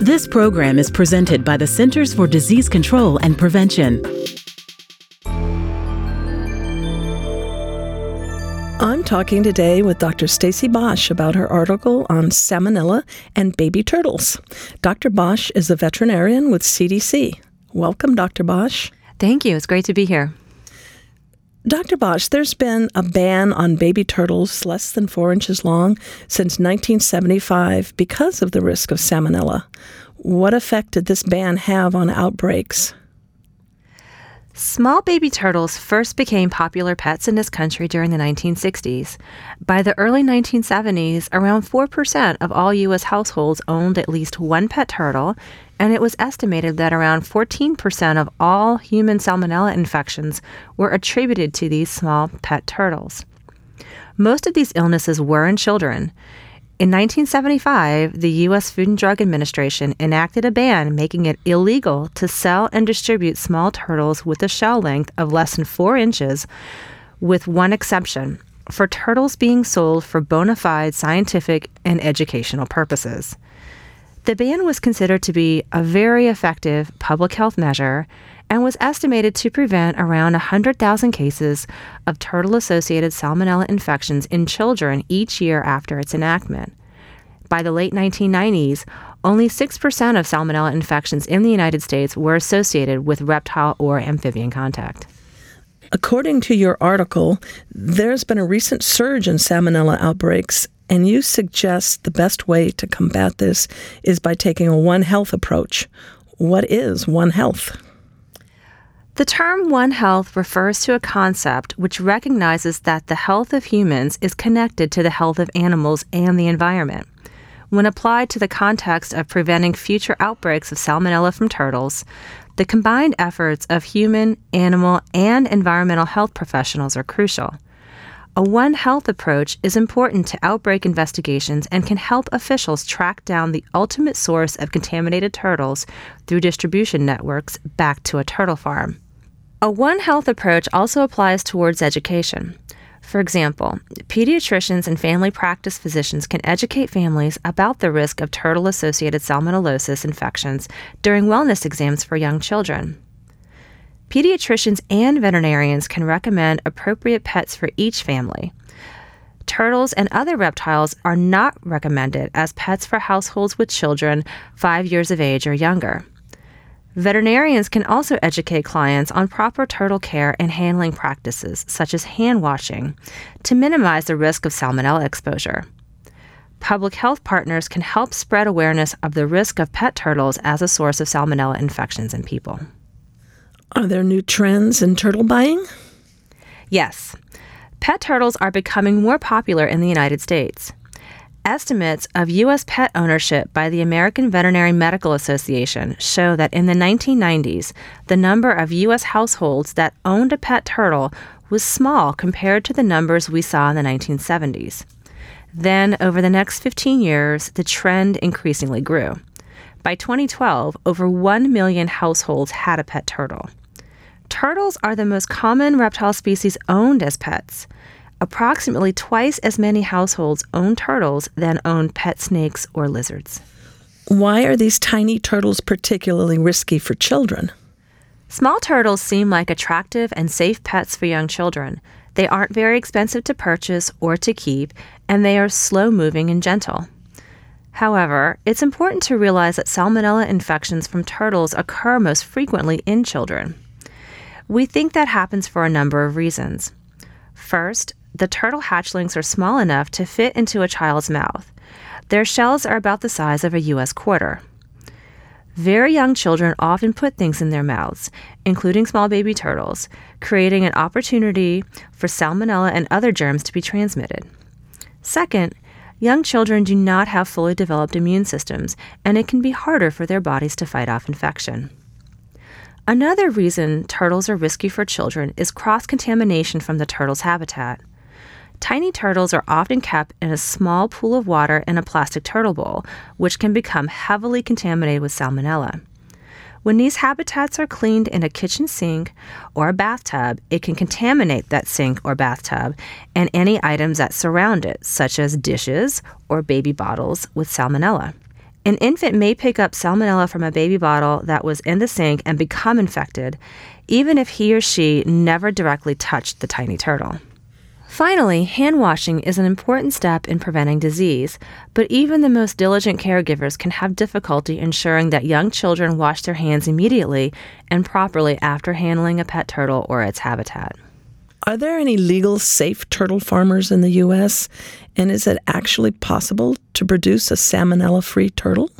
This program is presented by the Centers for Disease Control and Prevention. I'm talking today with Dr. Stacey Bosch about her article on salmonella and baby turtles. Dr. Bosch is a veterinarian with CDC. Welcome, Dr. Bosch. Thank you. It's great to be here. Dr. Bosch, there's been a ban on baby turtles less than four inches long since 1975 because of the risk of salmonella. What effect did this ban have on outbreaks? Small baby turtles first became popular pets in this country during the 1960s. By the early 1970s, around 4% of all U.S. households owned at least one pet turtle, and it was estimated that around 14% of all human salmonella infections were attributed to these small pet turtles. Most of these illnesses were in children. In 1975, the U.S. Food and Drug Administration enacted a ban making it illegal to sell and distribute small turtles with a shell length of less than four inches, with one exception for turtles being sold for bona fide scientific and educational purposes. The ban was considered to be a very effective public health measure and was estimated to prevent around 100,000 cases of turtle associated salmonella infections in children each year after its enactment. By the late 1990s, only 6% of salmonella infections in the United States were associated with reptile or amphibian contact. According to your article, there's been a recent surge in salmonella outbreaks, and you suggest the best way to combat this is by taking a One Health approach. What is One Health? The term One Health refers to a concept which recognizes that the health of humans is connected to the health of animals and the environment. When applied to the context of preventing future outbreaks of salmonella from turtles, the combined efforts of human, animal, and environmental health professionals are crucial. A One Health approach is important to outbreak investigations and can help officials track down the ultimate source of contaminated turtles through distribution networks back to a turtle farm. A One Health approach also applies towards education. For example, pediatricians and family practice physicians can educate families about the risk of turtle associated salmonellosis infections during wellness exams for young children. Pediatricians and veterinarians can recommend appropriate pets for each family. Turtles and other reptiles are not recommended as pets for households with children five years of age or younger. Veterinarians can also educate clients on proper turtle care and handling practices, such as hand washing, to minimize the risk of salmonella exposure. Public health partners can help spread awareness of the risk of pet turtles as a source of salmonella infections in people. Are there new trends in turtle buying? Yes. Pet turtles are becoming more popular in the United States. Estimates of U.S. pet ownership by the American Veterinary Medical Association show that in the 1990s, the number of U.S. households that owned a pet turtle was small compared to the numbers we saw in the 1970s. Then, over the next 15 years, the trend increasingly grew. By 2012, over 1 million households had a pet turtle. Turtles are the most common reptile species owned as pets. Approximately twice as many households own turtles than own pet snakes or lizards. Why are these tiny turtles particularly risky for children? Small turtles seem like attractive and safe pets for young children. They aren't very expensive to purchase or to keep, and they are slow moving and gentle. However, it's important to realize that salmonella infections from turtles occur most frequently in children. We think that happens for a number of reasons. First, the turtle hatchlings are small enough to fit into a child's mouth. Their shells are about the size of a U.S. quarter. Very young children often put things in their mouths, including small baby turtles, creating an opportunity for salmonella and other germs to be transmitted. Second, young children do not have fully developed immune systems, and it can be harder for their bodies to fight off infection. Another reason turtles are risky for children is cross contamination from the turtle's habitat. Tiny turtles are often kept in a small pool of water in a plastic turtle bowl, which can become heavily contaminated with salmonella. When these habitats are cleaned in a kitchen sink or a bathtub, it can contaminate that sink or bathtub and any items that surround it, such as dishes or baby bottles, with salmonella. An infant may pick up salmonella from a baby bottle that was in the sink and become infected, even if he or she never directly touched the tiny turtle. Finally, hand washing is an important step in preventing disease, but even the most diligent caregivers can have difficulty ensuring that young children wash their hands immediately and properly after handling a pet turtle or its habitat. Are there any legal, safe turtle farmers in the U.S.? And is it actually possible to produce a salmonella free turtle?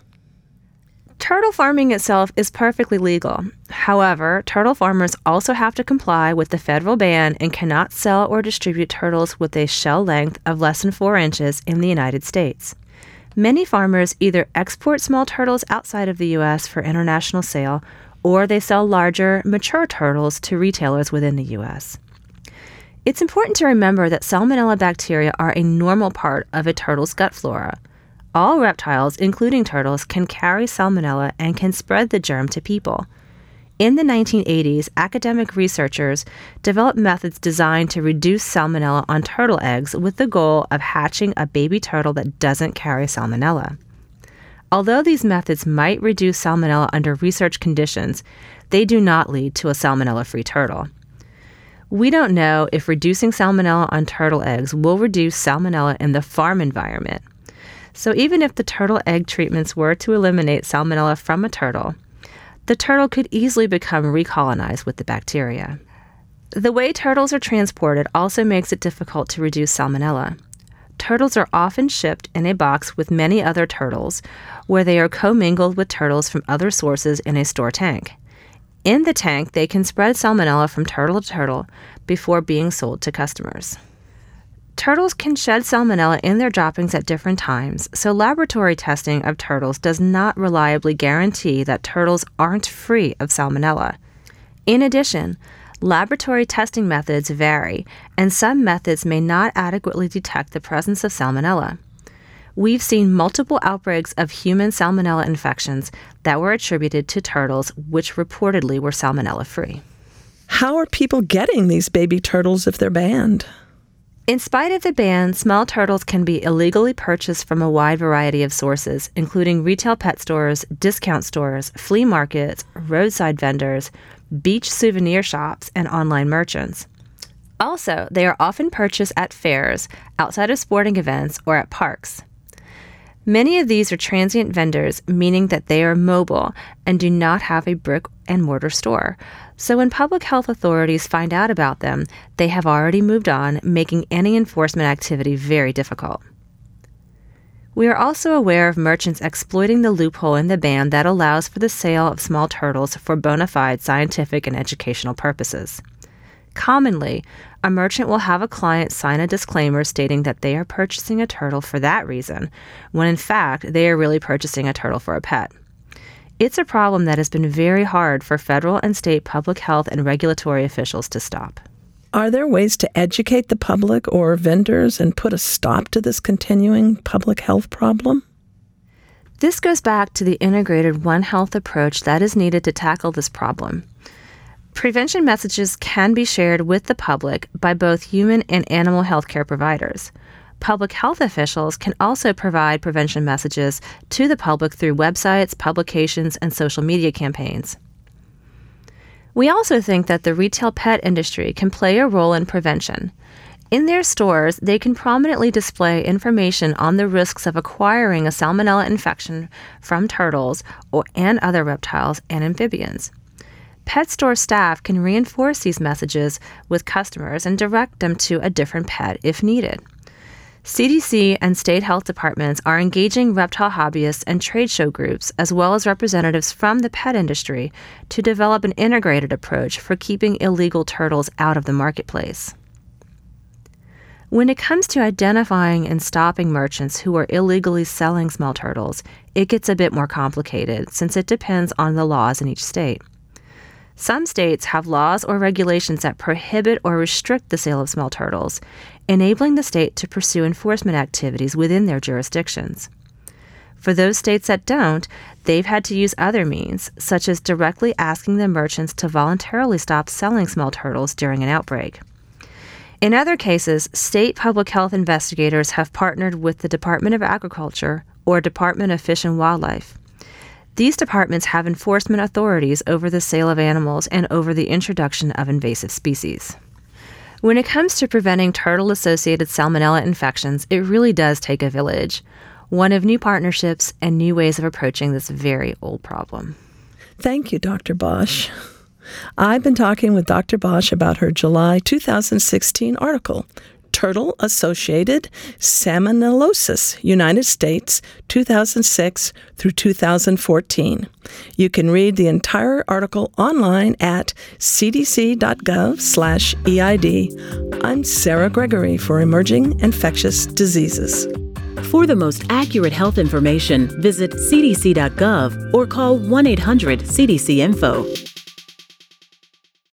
Turtle farming itself is perfectly legal. However, turtle farmers also have to comply with the federal ban and cannot sell or distribute turtles with a shell length of less than 4 inches in the United States. Many farmers either export small turtles outside of the U.S. for international sale or they sell larger, mature turtles to retailers within the U.S. It's important to remember that salmonella bacteria are a normal part of a turtle's gut flora. All reptiles, including turtles, can carry salmonella and can spread the germ to people. In the 1980s, academic researchers developed methods designed to reduce salmonella on turtle eggs with the goal of hatching a baby turtle that doesn't carry salmonella. Although these methods might reduce salmonella under research conditions, they do not lead to a salmonella free turtle. We don't know if reducing salmonella on turtle eggs will reduce salmonella in the farm environment. So, even if the turtle egg treatments were to eliminate salmonella from a turtle, the turtle could easily become recolonized with the bacteria. The way turtles are transported also makes it difficult to reduce salmonella. Turtles are often shipped in a box with many other turtles, where they are commingled with turtles from other sources in a store tank. In the tank, they can spread salmonella from turtle to turtle before being sold to customers. Turtles can shed salmonella in their droppings at different times, so laboratory testing of turtles does not reliably guarantee that turtles aren't free of salmonella. In addition, laboratory testing methods vary, and some methods may not adequately detect the presence of salmonella we've seen multiple outbreaks of human salmonella infections that were attributed to turtles, which reportedly were salmonella free. How are people getting these baby turtles if they're banned? In spite of the ban, small turtles can be illegally purchased from a wide variety of sources, including retail pet stores, discount stores, flea markets, roadside vendors, beach souvenir shops, and online merchants. Also, they are often purchased at fairs, outside of sporting events, or at parks. Many of these are transient vendors, meaning that they are mobile and do not have a brick and mortar store. So when public health authorities find out about them, they have already moved on, making any enforcement activity very difficult. We are also aware of merchants exploiting the loophole in the ban that allows for the sale of small turtles for bona fide scientific and educational purposes. Commonly, a merchant will have a client sign a disclaimer stating that they are purchasing a turtle for that reason, when in fact they are really purchasing a turtle for a pet. It's a problem that has been very hard for federal and state public health and regulatory officials to stop. Are there ways to educate the public or vendors and put a stop to this continuing public health problem? This goes back to the integrated One Health approach that is needed to tackle this problem. Prevention messages can be shared with the public by both human and animal healthcare providers. Public health officials can also provide prevention messages to the public through websites, publications, and social media campaigns. We also think that the retail pet industry can play a role in prevention. In their stores, they can prominently display information on the risks of acquiring a salmonella infection from turtles or, and other reptiles and amphibians. Pet store staff can reinforce these messages with customers and direct them to a different pet if needed. CDC and state health departments are engaging reptile hobbyists and trade show groups, as well as representatives from the pet industry, to develop an integrated approach for keeping illegal turtles out of the marketplace. When it comes to identifying and stopping merchants who are illegally selling small turtles, it gets a bit more complicated since it depends on the laws in each state. Some states have laws or regulations that prohibit or restrict the sale of small turtles, enabling the state to pursue enforcement activities within their jurisdictions. For those states that don't, they've had to use other means, such as directly asking the merchants to voluntarily stop selling small turtles during an outbreak. In other cases, state public health investigators have partnered with the Department of Agriculture or Department of Fish and Wildlife. These departments have enforcement authorities over the sale of animals and over the introduction of invasive species. When it comes to preventing turtle associated salmonella infections, it really does take a village, one of new partnerships and new ways of approaching this very old problem. Thank you, Dr. Bosch. I've been talking with Dr. Bosch about her July 2016 article, Turtle Associated Salmonellosis, United States, 2006 through 2014. You can read the entire article online at cdc.gov/eid. I'm Sarah Gregory for Emerging Infectious Diseases. For the most accurate health information, visit cdc.gov or call 1 800 CDC Info.